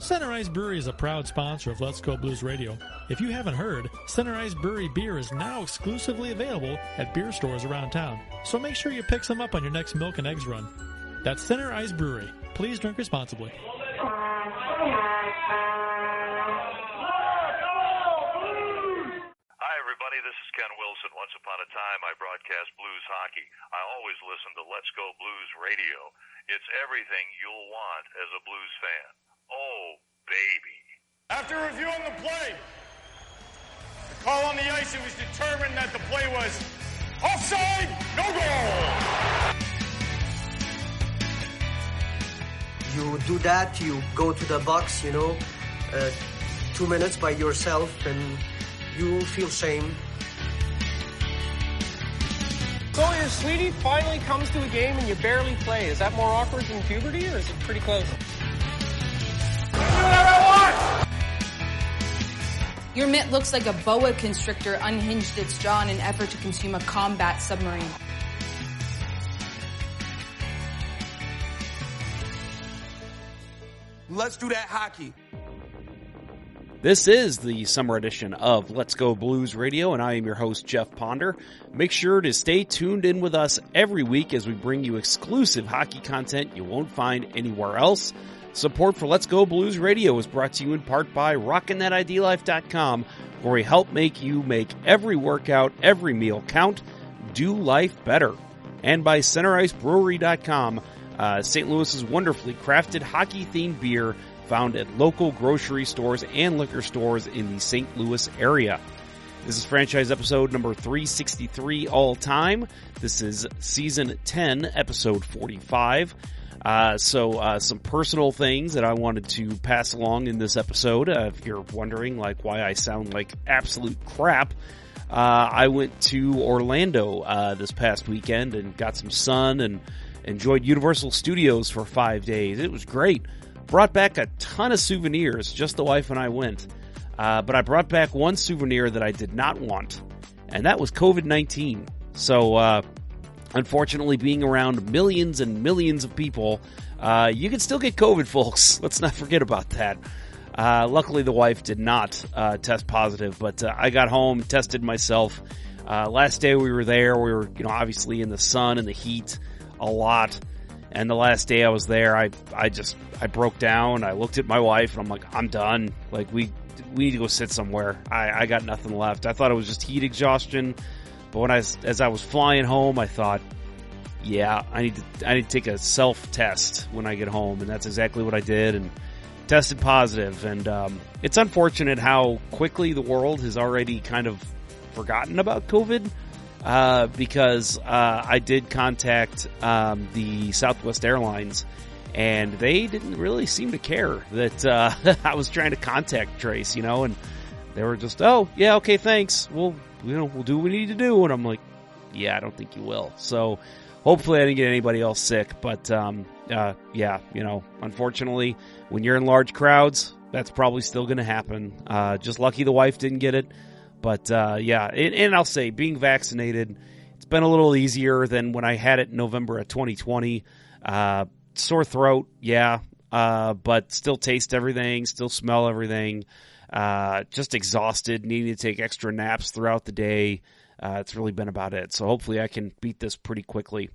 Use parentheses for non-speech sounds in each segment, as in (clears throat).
Center Ice Brewery is a proud sponsor of Let's Go Blues Radio. If you haven't heard, Center Ice Brewery beer is now exclusively available at beer stores around town, so make sure you pick some up on your next milk and eggs run. That's Center Ice Brewery. Please drink responsibly. Hi, everybody. This is Ken Wilson. Once upon a time, I broadcast blues hockey. I always listen to Let's Go Blues Radio. It's everything you'll want as a blues fan. Oh, baby. After reviewing the play, the call on the ice, it was determined that the play was offside, no goal. You do that, you go to the box, you know, uh, two minutes by yourself, and you feel shame. So your sweetie finally comes to a game and you barely play. Is that more awkward than puberty or is it pretty close? Your mitt looks like a boa constrictor unhinged its jaw in an effort to consume a combat submarine. Let's do that hockey. This is the summer edition of Let's Go Blues Radio, and I am your host, Jeff Ponder. Make sure to stay tuned in with us every week as we bring you exclusive hockey content you won't find anywhere else. Support for Let's Go Blues Radio is brought to you in part by RockinThatIDLife.com, where we help make you make every workout, every meal count, do life better. And by CenterIceBrewery.com, uh, St. Louis's wonderfully crafted hockey-themed beer found at local grocery stores and liquor stores in the St. Louis area. This is franchise episode number 363 all time. This is season 10, episode 45. Uh, so, uh, some personal things that I wanted to pass along in this episode. Uh, if you're wondering, like, why I sound like absolute crap, uh, I went to Orlando, uh, this past weekend and got some sun and enjoyed Universal Studios for five days. It was great. Brought back a ton of souvenirs. Just the wife and I went. Uh, but I brought back one souvenir that I did not want, and that was COVID 19. So, uh, unfortunately, being around millions and millions of people, uh, you can still get COVID, folks. (laughs) Let's not forget about that. Uh, luckily, the wife did not uh, test positive, but uh, I got home, tested myself. last day we were there, we were, you know, obviously in the sun and the heat a lot. And the last day I was there, I, I just, I broke down. I looked at my wife and I'm like, I'm done. Like we, we need to go sit somewhere. I, I got nothing left. I thought it was just heat exhaustion. But when I, as I was flying home, I thought, yeah, I need to, I need to take a self test when I get home. And that's exactly what I did and tested positive. And, um, it's unfortunate how quickly the world has already kind of forgotten about COVID uh, because uh, I did contact um, the Southwest Airlines, and they didn't really seem to care that uh, (laughs) I was trying to contact Trace, you know, and they were just, oh yeah, okay, thanks. We'll you know we'll do what we need to do, and I'm like, yeah, I don't think you will. So hopefully I didn't get anybody else sick, but um, uh, yeah, you know, unfortunately, when you're in large crowds, that's probably still going to happen. Uh, just lucky the wife didn't get it. But uh, yeah, and, and, I'll say being vaccinated, it's been a little easier than when I had it in November of 2020. Uh, sore throat, yeah, uh, but still taste everything, still smell everything. Uh, just exhausted, needing to take extra naps throughout the day. Uh, it's really been about it. So hopefully I can beat this pretty quickly.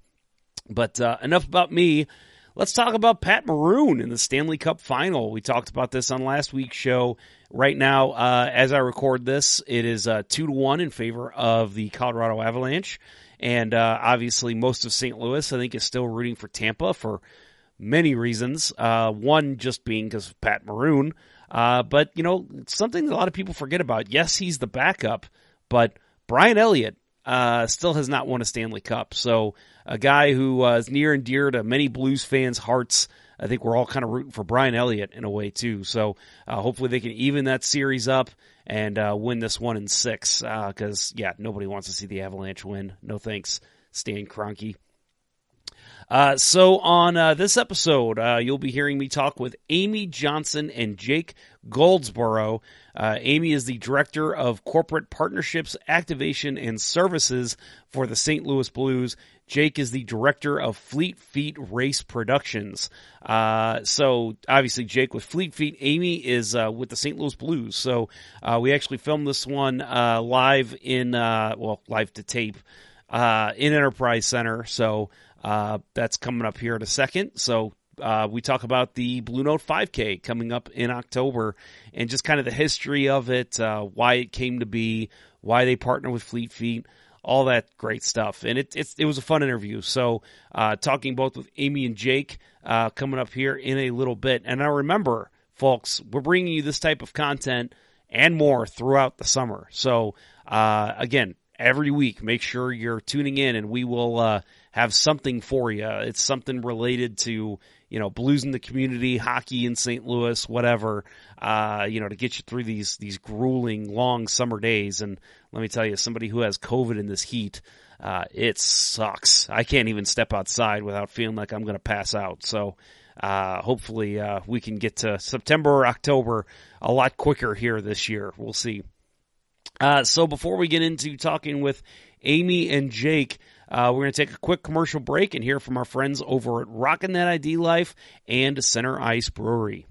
But uh, enough about me. Let's talk about Pat Maroon in the Stanley Cup final. We talked about this on last week's show. Right now, uh, as I record this, it is uh, two to one in favor of the Colorado Avalanche, and uh, obviously most of St. Louis, I think, is still rooting for Tampa for many reasons. Uh, one just being because of Pat Maroon, uh, but you know something a lot of people forget about. Yes, he's the backup, but Brian Elliott uh, still has not won a Stanley Cup. So a guy who uh, is near and dear to many Blues fans' hearts. I think we're all kind of rooting for Brian Elliott in a way too. So uh, hopefully they can even that series up and uh, win this one in six. Because uh, yeah, nobody wants to see the Avalanche win. No thanks, Stan Kroenke. Uh, so on uh, this episode, uh, you'll be hearing me talk with Amy Johnson and Jake Goldsborough. Uh, Amy is the director of corporate partnerships, activation, and services for the St. Louis Blues. Jake is the director of Fleet Feet Race Productions. Uh, so obviously Jake with Fleet Feet. Amy is uh, with the St. Louis Blues. So uh, we actually filmed this one uh, live in uh, well live to tape uh, in Enterprise Center. So that's coming up here in a second. So uh, we talk about the Blue Note 5K coming up in October and just kind of the history of it, uh, why it came to be, why they partner with Fleet Feet, all that great stuff. And it, it's, it was a fun interview. So, uh, talking both with Amy and Jake uh, coming up here in a little bit. And I remember, folks, we're bringing you this type of content and more throughout the summer. So, uh, again, every week, make sure you're tuning in and we will uh, have something for you. It's something related to you know, blues in the community, hockey in St. Louis, whatever, uh, you know, to get you through these, these grueling long summer days. And let me tell you, somebody who has COVID in this heat, uh, it sucks. I can't even step outside without feeling like I'm going to pass out. So, uh, hopefully, uh, we can get to September or October a lot quicker here this year. We'll see. Uh, so before we get into talking with Amy and Jake, uh, we're going to take a quick commercial break and hear from our friends over at Rockin' That ID Life and Center Ice Brewery.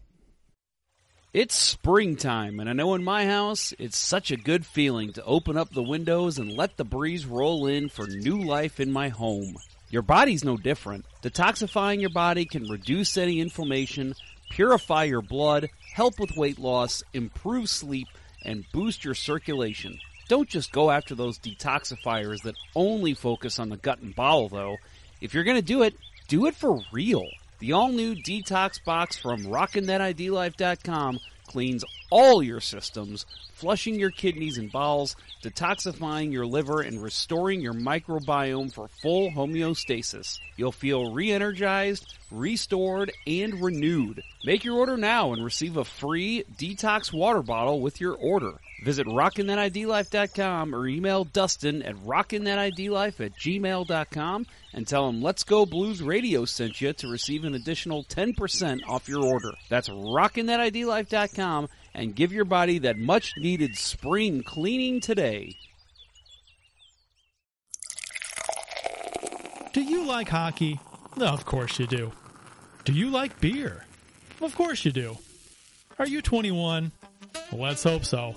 It's springtime, and I know in my house, it's such a good feeling to open up the windows and let the breeze roll in for new life in my home. Your body's no different. Detoxifying your body can reduce any inflammation, purify your blood, help with weight loss, improve sleep, and boost your circulation. Don't just go after those detoxifiers that only focus on the gut and bowel, though. If you're going to do it, do it for real. The all new detox box from RockinThatIDLife.com cleans all your systems, flushing your kidneys and bowels, detoxifying your liver, and restoring your microbiome for full homeostasis. You'll feel re energized, restored, and renewed. Make your order now and receive a free detox water bottle with your order. Visit rockinthatidlife.com or email Dustin at rockinthatidlife at gmail.com and tell him Let's Go Blues Radio sent you to receive an additional 10% off your order. That's rockinthatidlife.com and give your body that much needed spring cleaning today. Do you like hockey? Of course you do. Do you like beer? Of course you do. Are you 21? let's hope so.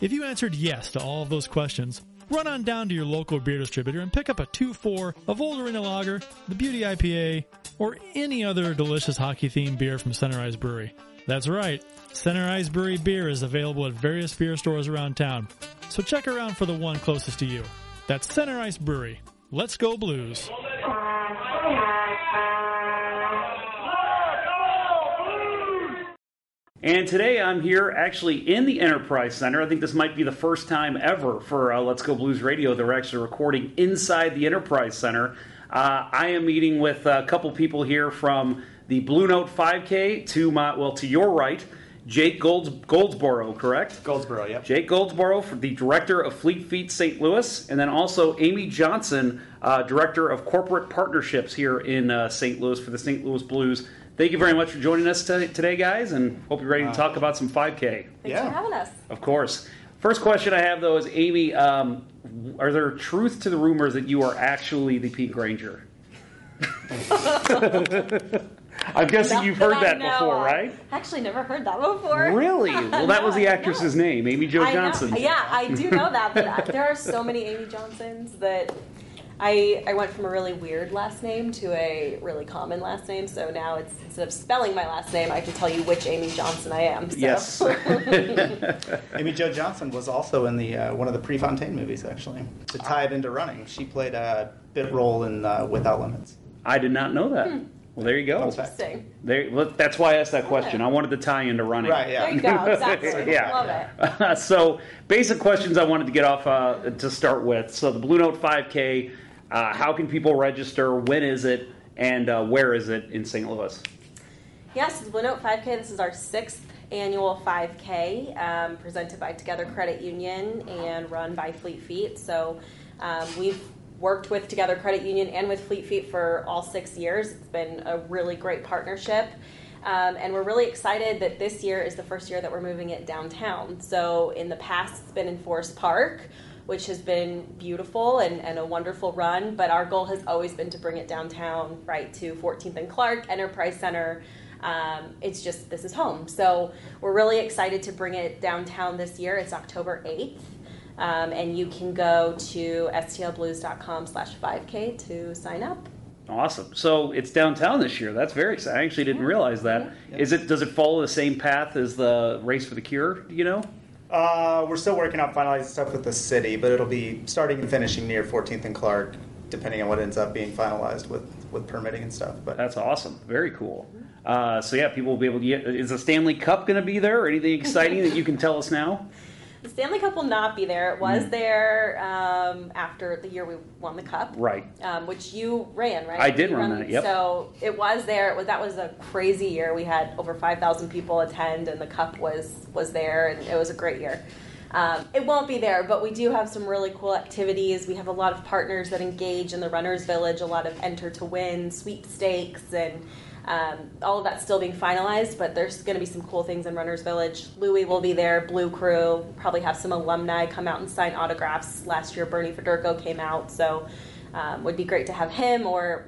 If you answered yes to all of those questions, run on down to your local beer distributor and pick up a 2-4 of Old Arena Lager, the Beauty IPA, or any other delicious hockey-themed beer from Center Ice Brewery. That's right, Center Ice Brewery beer is available at various beer stores around town, so check around for the one closest to you. That's Center Ice Brewery. Let's go Blues! And today I'm here actually in the Enterprise Center. I think this might be the first time ever for uh, Let's Go Blues Radio that we're actually recording inside the Enterprise Center. Uh, I am meeting with a couple people here from the Blue Note 5K to my well to your right, Jake Golds, Goldsborough, correct? Goldsborough, yeah. Jake Goldsborough, for the director of Fleet Feet St. Louis, and then also Amy Johnson, uh, director of corporate partnerships here in uh, St. Louis for the St. Louis Blues. Thank you very much for joining us t- today, guys, and hope you're ready to talk about some 5K. Thanks Yeah. for having us. Of course. First question I have though is Amy, um, are there truth to the rumors that you are actually the Pink Ranger? (laughs) I'm guessing Not you've heard I that before, of. right? Actually, never heard that before. Really? (laughs) Well, that was the No, actress's name, Amy Jo I know. Johnson. Yeah, I do know (laughs) that, but there are so many Amy Johnsons that I I went from a really weird last name to a really common last name. So now it's instead of spelling my last name, I have to tell you which Amy Johnson I am. So. Yes. (laughs) (laughs) Amy Jo Johnson was also in the uh, one of the Prefontaine movies, actually. To tie it into running, she played a bit role in uh, Without Limits. I did not know that. Hmm. Well, there you go. Interesting. There, well, that's why I asked that question. I wanted to tie into running. Right, yeah. There you go. (laughs) Exactly. Yeah. Love it. so, basic questions I wanted to get off uh, to start with. So, the Blue Note 5K, uh, how can people register? When is it? And uh, where is it in St. Louis? Yes, it's Note 5K. This is our sixth annual 5K um, presented by Together Credit Union and run by Fleet Feet. So um, we've worked with Together Credit Union and with Fleet Feet for all six years. It's been a really great partnership. Um, and we're really excited that this year is the first year that we're moving it downtown. So in the past, it's been in Forest Park, which has been beautiful and, and a wonderful run. But our goal has always been to bring it downtown, right to 14th and Clark, Enterprise Center. Um, it's just this is home. So we're really excited to bring it downtown this year. It's October 8th. Um, and you can go to stlblues.com slash 5k to sign up. Awesome. So it's downtown this year. That's very exciting. I actually didn't realize that. Is it? Does it follow the same path as the Race for the Cure? Do you know? Uh, we're still working on finalizing stuff with the city, but it'll be starting and finishing near 14th and Clark, depending on what ends up being finalized with, with permitting and stuff. But That's awesome. Very cool. Uh, so yeah, people will be able to get. Is the Stanley Cup going to be there? Or anything exciting that you can tell us now? The Stanley Cup will not be there. It was there um, after the year we won the cup, Right. um, which you ran, right? I did You run that, yep. So it was there. It was, that was a crazy year. We had over five thousand people attend, and the cup was was there, and it was a great year. Um, it won't be there, but we do have some really cool activities. We have a lot of partners that engage in the Runners Village, a lot of enter to win sweepstakes, and um, all of that's still being finalized. But there's going to be some cool things in Runners Village. Louie will be there, Blue Crew, probably have some alumni come out and sign autographs. Last year, Bernie Federko came out, so um, would be great to have him or.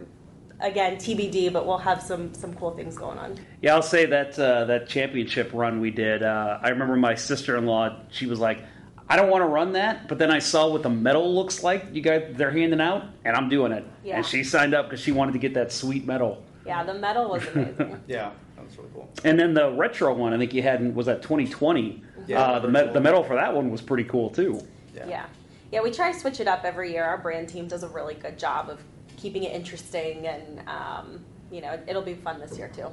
Again, TBD, but we'll have some some cool things going on. Yeah, I'll say that uh, that championship run we did. Uh, I remember my sister in law. She was like, "I don't want to run that," but then I saw what the medal looks like. You guys, they're handing out, and I'm doing it. Yeah. And she signed up because she wanted to get that sweet medal. Yeah, the medal was amazing. (laughs) yeah, that was really cool. And then the retro one, I think you had was that 2020. Yeah, uh, the, the me- the medal for that one was pretty cool too. Yeah. yeah. we try to switch it up every year. Our brand team does a really good job of keeping it interesting, and um, you know, it'll be fun this year too.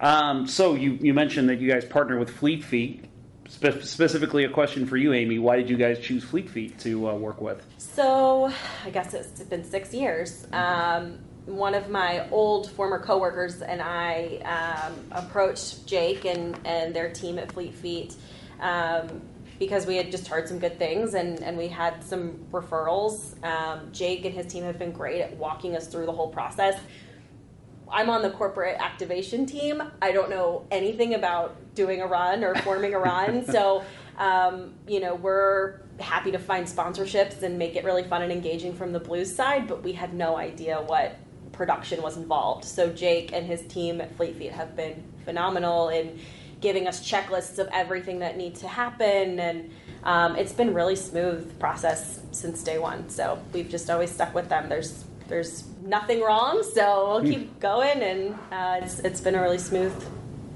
Um, so you you mentioned that you guys partner with Fleet Feet. Spe- specifically, a question for you, Amy. Why did you guys choose Fleet Feet to uh, work with? So I guess it's been six years. Um, one of my old former coworkers and I um, approached Jake and, and their team at Fleet Feet um, because we had just heard some good things and, and we had some referrals. Um, Jake and his team have been great at walking us through the whole process. I'm on the corporate activation team. I don't know anything about doing a run or forming a run. (laughs) so, um, you know, we're happy to find sponsorships and make it really fun and engaging from the blues side, but we had no idea what production was involved. So, Jake and his team at Fleet Feet have been phenomenal in giving us checklists of everything that needs to happen and um, it's been really smooth process since day one so we've just always stuck with them there's there's nothing wrong so we'll keep going and uh, it's, it's been a really smooth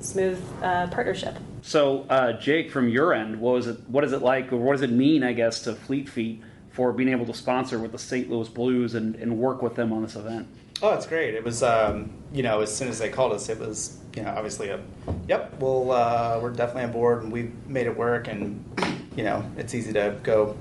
smooth uh, partnership So, uh, Jake, from your end, what was it? What is it like, or what does it mean, I guess, to Fleet Feet for being able to sponsor with the St. Louis Blues and, and work with them on this event? Oh, it's great. It was, um, you know, as soon as they called us, it was, you know, obviously a, yep, we'll, uh, we're definitely on board and we've made it work and, (clears throat) you know, it's easy to go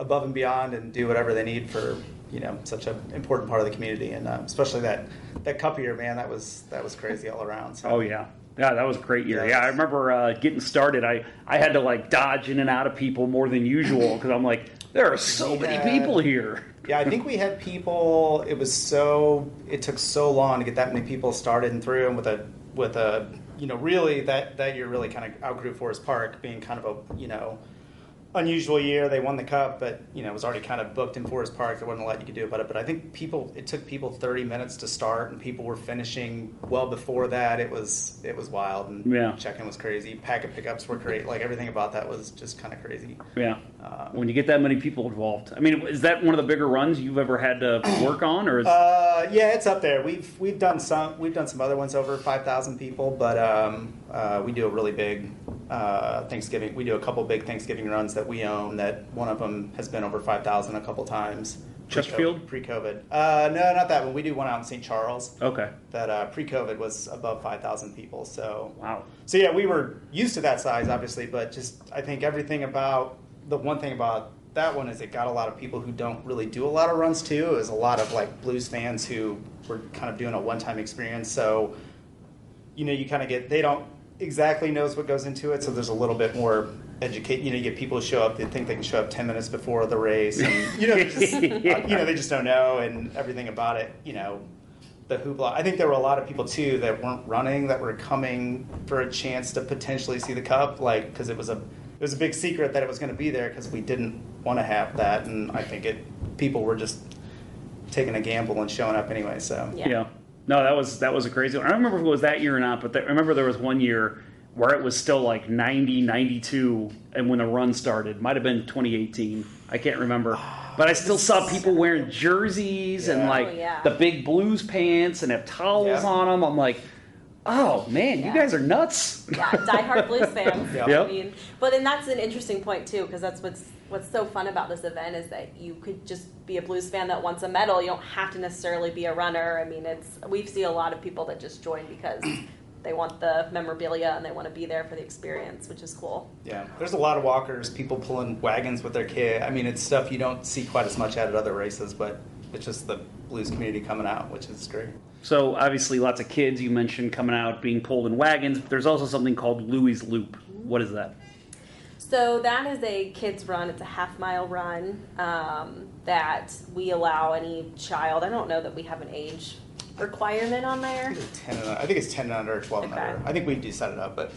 above and beyond and do whatever they need for, you know, such an important part of the community and uh, especially that, that cup year, man, that was, that was crazy all around. So. Oh yeah, yeah, that was a great year. Yeah. Yeah, I remember uh, getting started. I I had to like dodge in and out of people more than usual because I'm like, there are so We many people here. Yeah, I think we had people. It was so. It took so long to get that many people started and through, and with a with a you know really that that year really kind of outgrew Forest Park being kind of a you know unusual year. They won the cup, but you know it was already kind of booked in Forest Park. There wasn't a lot you could do about it. But I think people. It took people thirty minutes to start, and people were finishing well before that. It was it was wild, and Yeah. check-in was crazy. Packet pickups were great. Like everything about that was just kind of crazy. Yeah, Uh, when you get that many people involved. I mean, is that one of the bigger runs you've ever had to (clears throat) work on, or is Uh, yeah, it's up there. We've we've done some we've done some other ones over five thousand people, but um, uh, we do a really big uh, Thanksgiving. We do a couple big Thanksgiving runs that we own. That one of them has been over five thousand a couple times. Chesterfield? pre-COVID. Uh, no, not that one. We do one out in St. Charles. okay? That uh, pre-COVID was above five thousand people. So Wow. so yeah, we were used to that size, obviously, but just I think everything about the one thing about that one is it got a lot of people who don't really do a lot of runs too. It was a lot of like blues fans who were kind of doing a one-time experience. So you know, you kind of get they don't exactly knows what goes into it, so there's a little bit more educate. You know, you get people who show up. They think they can show up ten minutes before the race, and you know, just, (laughs) Yeah. you know, they just don't know and everything about it. You know, the hoopla. I think there were a lot of people too that weren't running that were coming for a chance to potentially see the cup, like because it was a it was a big secret that it was going to be there because we didn't want to have that, and I think it people were just taking a gamble and showing up anyway. So Yeah. No, that was that was a crazy one. I don't remember if it was that year or not, but th- I remember there was one year where it was still like 90, 92, and when the run started, might have been 2018. I can't remember. (sighs) But I still saw people wearing jerseys and like Oh, yeah. the big blues pants and have towels Yeah. on them. I'm like, oh man, you Yeah. guys are nuts. yeah, diehard Blues (laughs) fans. Yep. Yep. I mean, but and that's an interesting point too, because that's what's what's so fun about this event is that you could just be a Blues fan that wants a medal. You don't have to necessarily be a runner. I mean, it's we see a lot of people that just join because (clears throat) they want the memorabilia and they want to be there for the experience, which is cool. Yeah, there's a lot of walkers, people pulling wagons with their kid. I mean, it's stuff you don't see quite as much at at other races, but it's just the blues community coming out, which is great. So obviously, lots of kids you mentioned coming out being pulled in wagons. But there's also something called Louis Loop. What is that? So that is a kids run. It's a half mile run um, that we allow any child. I don't know that we have an age requirement on there. Ten and I think it's ten and under, twelve and under. I think we do set it up, but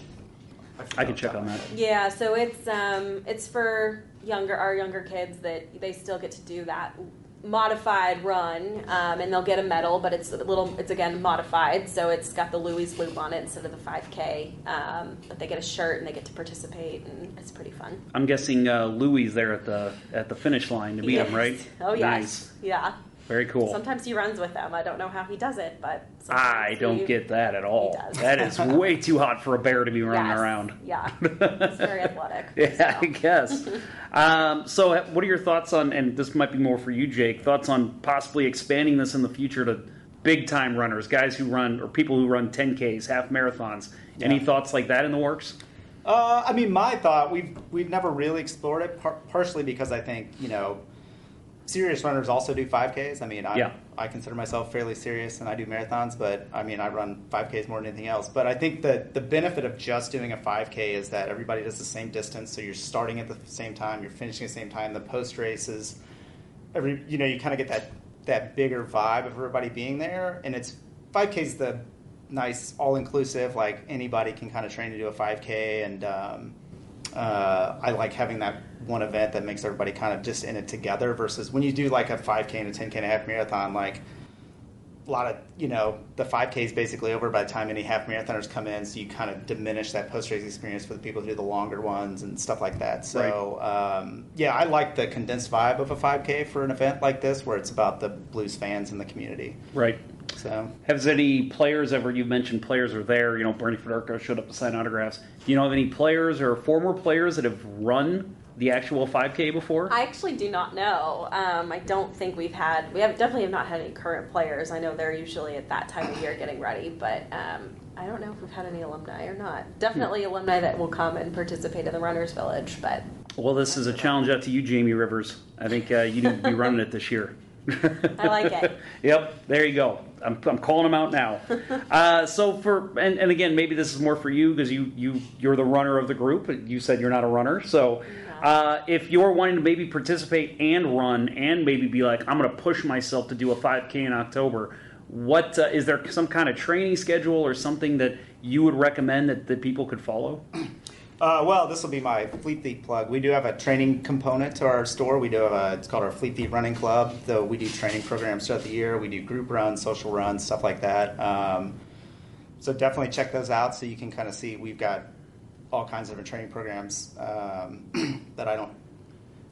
I can check on that. Yeah, so it's um, it's for younger our younger kids that they still get to do that modified run, um, and they'll get a medal, but it's a little it's again modified, so it's got the Louie loop on it instead of the 5K. Um, but they get a shirt and they get to participate, and it's pretty fun. I'm guessing uh, Louis is there at the at the finish line to meet him, right? Oh yes, Nice. yeah. Very cool. Sometimes he runs with them. I don't know how he does it, but I don't he- get that at all. does. That is (laughs) way too hot for a bear to be running Yes. around. Yeah, (laughs) it's very athletic. Yeah, I guess. (laughs) um, so, uh, what are your thoughts on? And this might be more for you, Jake. Thoughts on possibly expanding this in the future to big time runners, guys who run or people who run 10ks, half marathons. Any thoughts like that in the works? Uh, I mean, my thought we've we've never really explored it, par- partially because I think you know, serious runners also do 5Ks. I mean, I Yeah. I consider myself fairly serious and I do marathons, but I mean, I run 5Ks more than anything else. But I think that the benefit of just doing a 5K is that everybody does the same distance, so you're starting at the same time, you're finishing at the same time. The post races, every you know, you kind of get that that bigger vibe of everybody being there, and it's 5Ks the nice all inclusive. Like anybody can kind of train to do a 5K, and um, uh, I like having that one event that makes everybody kind of just in it together. Versus when you do like a 5K and a 10K and a half marathon, like a lot of you know the 5K is basically over by the time any half marathoners come in, so you kind of diminish that post race experience for the people who do the longer ones and stuff like that. So um, yeah, I like the condensed vibe of a 5K for an event like this, where it's about the blues fans and the community. Right. So Has any players ever? You mentioned players are there. You know, Bernie Federko showed up to sign autographs. Do you know of any players or former players that have run the actual 5K before? I actually do not know. Um, I don't think we've had. We have definitely have not had any current players. I know they're usually at that time of year getting ready, but um, I don't know if we've had any alumni or not. Definitely alumni that will come and participate in the Runners Village, but Well, this is a challenge out to you, Jamie Rivers. I think uh, you need to be (laughs) running it this year. (laughs) I like it. (laughs) Yep, there you go. I'm, I'm calling them out now. Uh, so for and, and again, maybe this is more for you because you you you're the runner of the group. You said you're not a runner, so uh, if you're wanting to maybe participate and run and maybe be like, I'm going to push myself to do a 5K in October. What uh, is there some kind of training schedule or something that you would recommend that, that people could follow? Uh, well, this will be my Fleet Feet plug. We do have a training component to our store. We do have a, it's called our Fleet Feet Running Club. So we do training programs throughout the year. We do group runs, social runs, stuff like that. Um, so definitely check those out so you can kind of see we've got all kinds of different training programs um, (clears throat) that I don't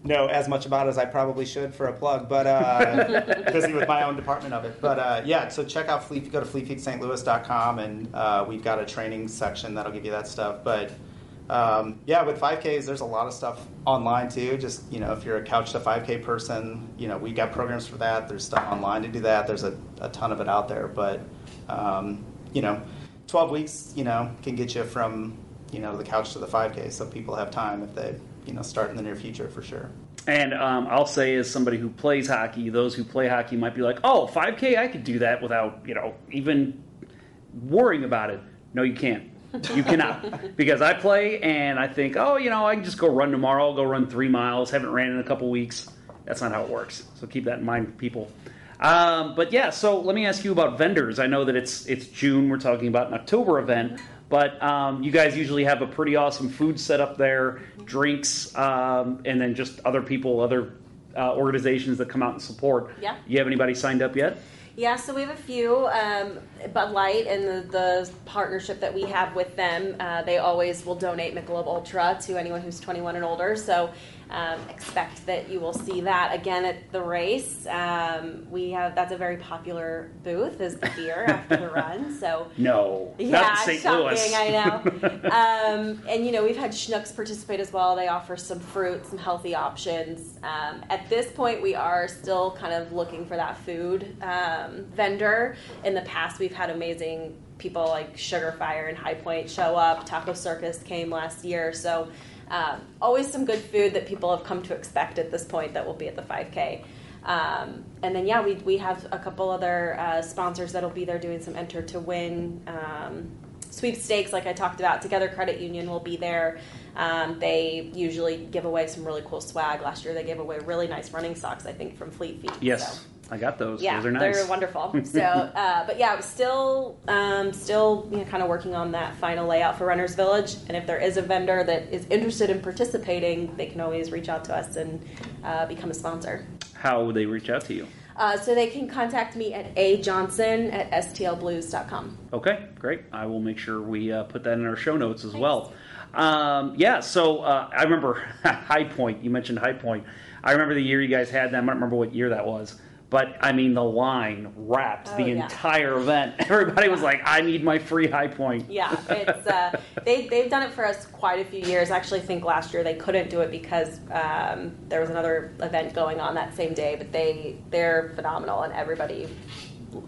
know as much about as I probably should for a plug, but uh, (laughs) busy with my own department of it. But uh, yeah, so check out Fleet. Go to fleetfeetstlouis.com and uh, we've got a training section that'll give you that stuff. But um, yeah, with 5Ks, there's a lot of stuff online too. Just you know, if you're a couch to 5K person, you know, we got programs for that. There's stuff online to do that. There's a, a ton of it out there. But um, you know, 12 weeks, you know, can get you from you know the couch to the 5K. So people have time if they you know start in the near future for sure. And um, I'll say, as somebody who plays hockey, those who play hockey might be like, "Oh, 5K, I could do that without you know even worrying about it." No, you can't. You cannot. (laughs) because I play and I think, oh, you know, I can just go run tomorrow. I'll go run three miles. Haven't ran in a couple weeks. That's not how it works. So keep that in mind, people. Um, but yeah, so let me ask you about vendors. I know that it's it's June. We're talking about an October event, but um, you guys usually have a pretty awesome food set up there, drinks, um, and then just other people, other uh, organizations that come out and support. Yeah. You have anybody signed up yet? Yeah, so we have a few. Um, Bud Light and the, the partnership that we have with them, uh, they always will donate Michelob Ultra to anyone who's 21 and older. So um, expect that you will see that again at the race. Um, we have that's a very popular booth is the beer (laughs) after the run. So No, yeah, St. shocking, Louis. I know. (laughs) um, and you know, we've had Schnucks participate as well. They offer some fruit, some healthy options. Um, at this point, we are still kind of looking for that food um, vendor. In the past, we've had amazing people like Sugarfire and High Point show up. Taco Circus came last year, so. Um, always some good food that people have come to expect at this point that will be at the 5K. Um, and then, yeah, we, we have a couple other uh, sponsors that'll be there doing some enter to win um, sweepstakes, like I talked about. Together Credit Union will be there. Um, they usually give away some really cool swag. Last year, they gave away really nice running socks, I think, from Fleet Feet. Yes, So. I got those. Yeah, those are nice. they're wonderful. (laughs) So, uh, but yeah, I'm still, um, still, you know, kind of working on that final layout for Runners Village. And if there is a vendor that is interested in participating, they can always reach out to us and uh, become a sponsor. How would they reach out to you? Uh, so they can contact me at ajohnson at stlblues.com. Okay, great. I will make sure we uh, put that in our show notes as well. Um, yeah, so uh, I remember (laughs) High Point. You mentioned High Point. I remember the year you guys had them. I don't remember what year that was. But I mean, the line wrapped Oh, the yeah. entire event. (laughs) Everybody was like, "I need my free High Point." Yeah, it's uh, they they've done it for us quite a few years. I actually think last year they couldn't do it because um, there was another event going on that same day. But they they're phenomenal, and everybody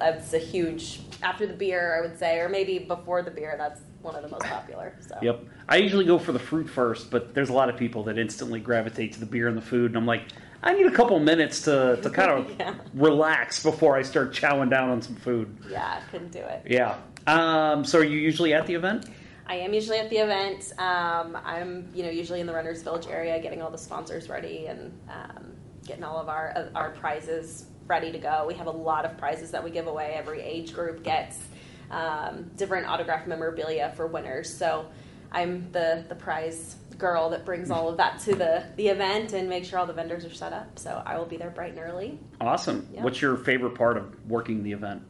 it's a huge after the beer, I would say, or maybe before the beer. That's one of the most popular. So Yep. I usually go for the fruit first, but there's a lot of people that instantly gravitate to the beer and the food, and I'm like, I need a couple minutes to, to kind of (laughs) Yeah. relax before I start chowing down on some food. yeah, couldn't do it. Yeah. Um, so are you usually at the event? I am usually at the event. Um, I'm, you know, usually in the Runners Village area, getting all the sponsors ready and um, getting all of our uh, our prizes ready to go. We have a lot of prizes that we give away. Every age group gets um, different autograph memorabilia for winners. So I'm the the prize girl that brings all of that to the the event and make sure all the vendors are set up. So I will be there bright and early. Awesome. Yeah. What's your favorite part of working the event?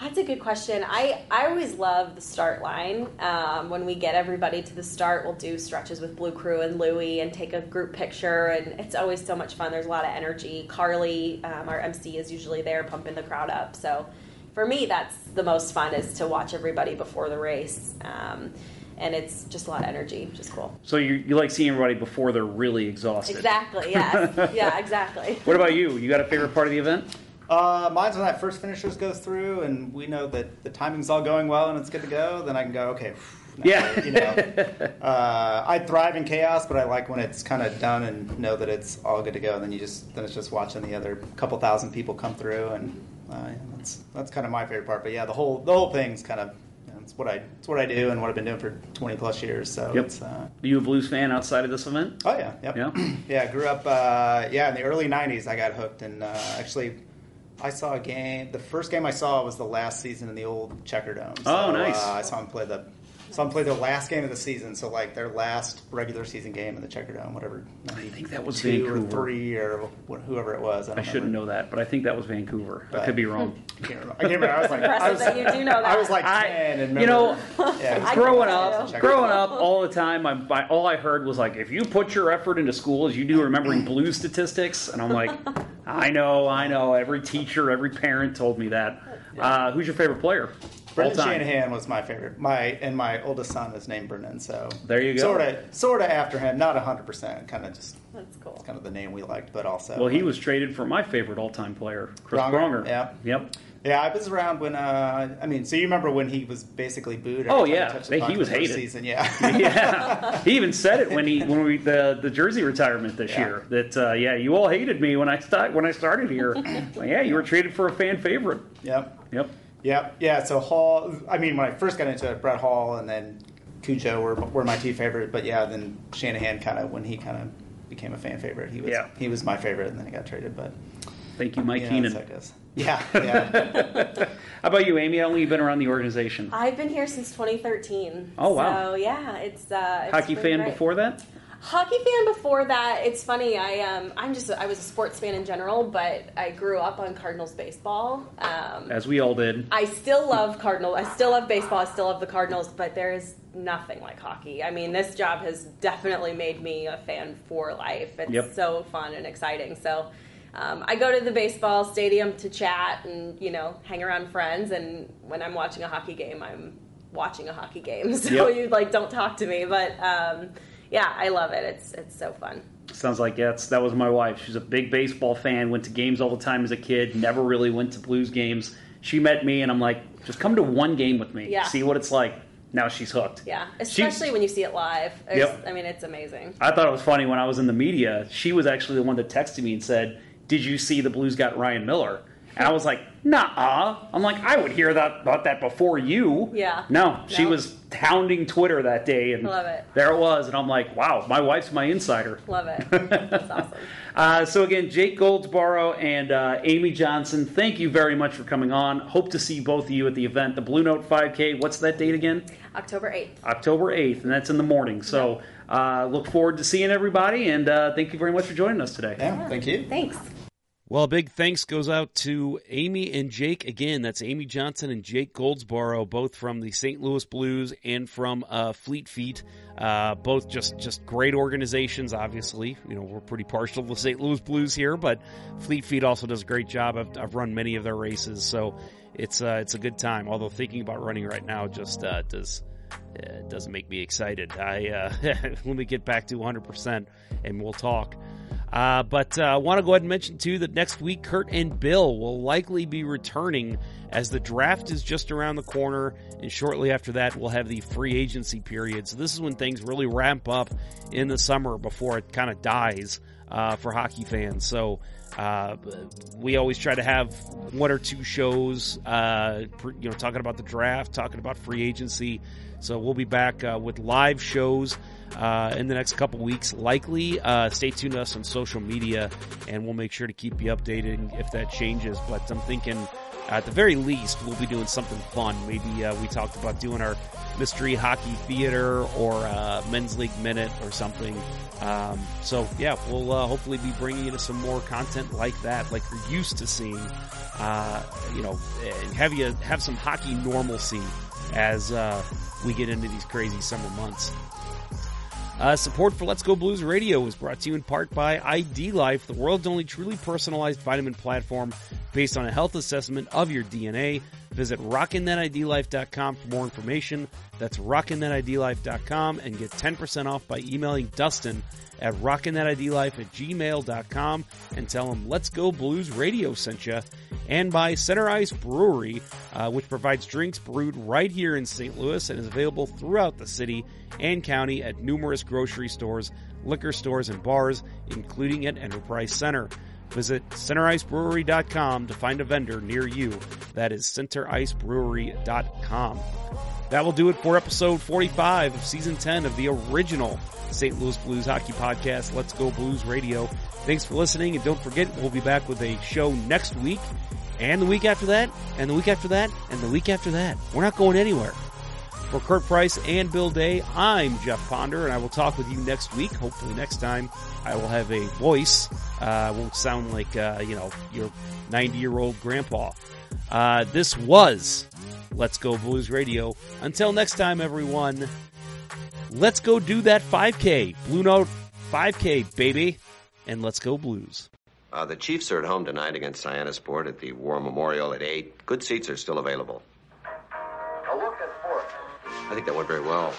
That's a good question. I, I always love the start line. Um, when we get everybody to the start, we'll do stretches with Blue Crew and Louie and take a group picture, and it's always so much fun. There's a lot of energy. Carly, um, our MC, is usually there pumping the crowd up. So for me, that's the most fun is to watch everybody before the race. Um, and it's just a lot of energy, which is cool. So you, you like seeing everybody before they're really exhausted. Exactly, yes. (laughs) yeah, exactly. What about you? You got a favorite part of the event? Uh, mine's when that first finishers goes through, and we know that the timing's all going well and it's good to go. Then I can go, okay. now, Yeah. you know, (laughs) uh, I thrive in chaos, but I like when it's kind of done and know that it's all good to go. And then you just then it's just watching the other couple thousand people come through, and uh, that's that's kind of my favorite part. But yeah, the whole the whole thing's kind of you know, it's what I it's what I do and what I've been doing for twenty plus years. So Yep. it's. Uh, Are you a blues fan outside of this event? Oh yeah, yep. Yeah. (clears throat) yeah. I grew up. Uh, yeah, in the early '90s, I got hooked, and uh, actually, I saw a game. The first game I saw was the last season in the old Checkerdome. Oh, nice. Uh, I saw him play the. Saw them play their last game of the season, so like their last regular season game in the Checkerdome, whatever. I think that was two or three or whoever it was. I, I don't shouldn't know that, but I think that was Vancouver. I could be wrong. (laughs) I can't remember. I can't remember. I was like, I was, that you do know that. I was like I- ten, and you know, yeah, (laughs) growing up, Check growing up all the time, I, I, all I heard was like, if you put your effort into school as you do remembering blue statistics, and I'm like, (laughs) I know, I know. Every teacher, every parent told me that. Uh, who's your favorite player? Brendan all time. Shanahan was my favorite. My and my oldest son is named Brendan, so There you go. Sort of, sort of after him, not hundred percent. Kind of just That's cool. kind of the name we liked, but also Well, he was traded for my favorite all-time player, Chris Pronger, Pronger. yeah. Yep. Yeah, I was around when. Uh, I mean, so you remember when he was basically booed? Oh, time yeah. touched the He was the hated. Season, yeah. (laughs) yeah, he even said it when he when we the the jersey retirement this Yeah. year that uh, yeah you all hated me when I start when I started here. (laughs) Well, yeah, you were traded for a fan favorite. yep. Yep. Yep. Yeah. So Hall. I mean, when I first got into it, Brett Hull and then Cujo were were my two favorite. But yeah, then Shanahan kind of when he kind of became a fan favorite, he was Yeah. he was my favorite, and then he got traded. But Thank you, Mike yeah, Keenan. that's how. Yeah. (laughs) Yeah. How about you, Amy? How long have you been around the organization? I've been here since 2013. Oh, wow. So yeah, it's uh, it's Hockey fan great. before that? Hockey fan before that. It's funny. I um I'm just I was a sports fan in general, but I grew up on Cardinals baseball. Um, As we all did. I still love Cardinals. I still love baseball. I still love the Cardinals, but there is nothing like hockey. I mean, this job has definitely made me a fan for life. It's Yep. so fun and exciting. So. Um, I go to the baseball stadium to chat and you know hang around friends. And when I'm watching a hockey game, I'm watching a hockey game. (laughs) So Yep. you like don't talk to me. But um, yeah, I love it. It's it's so fun. Sounds like that's that was my wife. She's a big baseball fan. Went to games all the time as a kid. Never really went to Blues games. She met me, and I'm like, just come to one game with me. Yeah. See what it's like. Now she's hooked. Yeah, especially when you see it live. It's- Yep. I mean, it's amazing. I thought it was funny when I was in the media. She was actually the one that texted me and said, "Did you see the Blues got Ryan Miller?" And I was like, "Nah." I'm like, I would hear that about that before you. Yeah. No, she No. was hounding Twitter that day, and Love it. there it was. And I'm like, "Wow, my wife's my insider." Love it. (laughs) That's awesome. Uh, so again, Jake Goldsborough and uh, Amy Johnson, thank you very much for coming on. Hope to see both of you at the event, the Blue Note 5K. What's that date again? October 8th. October 8th, and that's in the morning. So uh, look forward to seeing everybody, and uh, thank you very much for joining us today. Yeah, thank you. Thanks. Well, big thanks goes out to Amy and Jake again. That's Amy Johnson and Jake Goldsborough, both from the St. Louis Blues and from uh, Fleet Feet. Uh, both just just great organizations. Obviously, you know we're pretty partial to the St. Louis Blues here, but Fleet Feet also does a great job. I've, I've run many of their races, so it's uh, it's a good time. Although thinking about running right now just uh, does uh, doesn't make me excited. I uh, (laughs) let me get back to 100 percent, and we'll talk. Uh, but I uh, want to go ahead and mention too that next week Kurt and Bill will likely be returning as the draft is just around the corner, and shortly after that we'll have the free agency period. So this is when things really ramp up in the summer before it kind of dies uh, for hockey fans. So uh, we always try to have one or two shows, uh, you know, talking about the draft, talking about free agency. So we'll be back uh, with live shows uh, in the next couple weeks. Likely, uh, stay tuned to us on social media, and we'll make sure to keep you updated if that changes. But I'm thinking, at the very least, we'll be doing something fun. Maybe uh, we talked about doing our mystery hockey theater or uh, men's league minute or something. Um, so yeah, we'll uh, hopefully be bringing you some more content like that, like you're used to seeing. Uh, you know, have you have some hockey normalcy as uh, we get into these crazy summer months. Uh, support for Let's Go Blues Radio is brought to you in part by ID Life, the world's only truly personalized vitamin platform based on a health assessment of your DNA. Visit rockinthatidlife.com for more information. That's rockinthatidlife.com and get 10% off by emailing Dustin at rockinthatidlife at gmail.com and tell him Let's Go Blues Radio sent you. And by Center Ice Brewery, uh, which provides drinks brewed right here in St. Louis and is available throughout the city and county at numerous grocery stores, liquor stores, and bars, including at Enterprise Center. Visit centericebrewery.com to find a vendor near you. That is centericebrewery.com. That will do it for episode 45 of season 10 of the original St. Louis Blues Hockey Podcast, Let's Go Blues Radio. Thanks for listening, and don't forget, we'll be back with a show next week, and the week after that, and the week after that, and the week after that. We're not going anywhere. For Kurt Price and Bill Day, I'm Jeff Ponder, and I will talk with you next week. Hopefully next time I will have a voice. Uh, won't sound like, uh, you know, your 90 year old grandpa. Uh, this was Let's Go Blues Radio. Until next time, everyone, let's go do that 5K. Blue Note 5K, baby. And let's go Blues. Uh, the Chiefs are at home tonight against Sport at the War Memorial at 8. Good seats are still available. I think that went very well.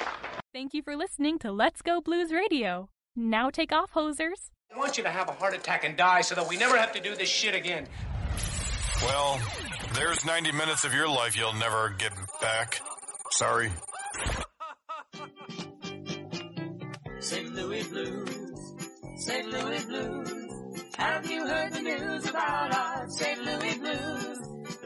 Thank you for listening to Let's Go Blues Radio. Now take off, hosers. I want you to have a heart attack and die so that we never have to do this shit again. Well, there's 90 minutes of your life you'll never get back. Sorry. (laughs) St. Louis Blues, St. Louis Blues. Have you heard the news about our St. Louis Blues?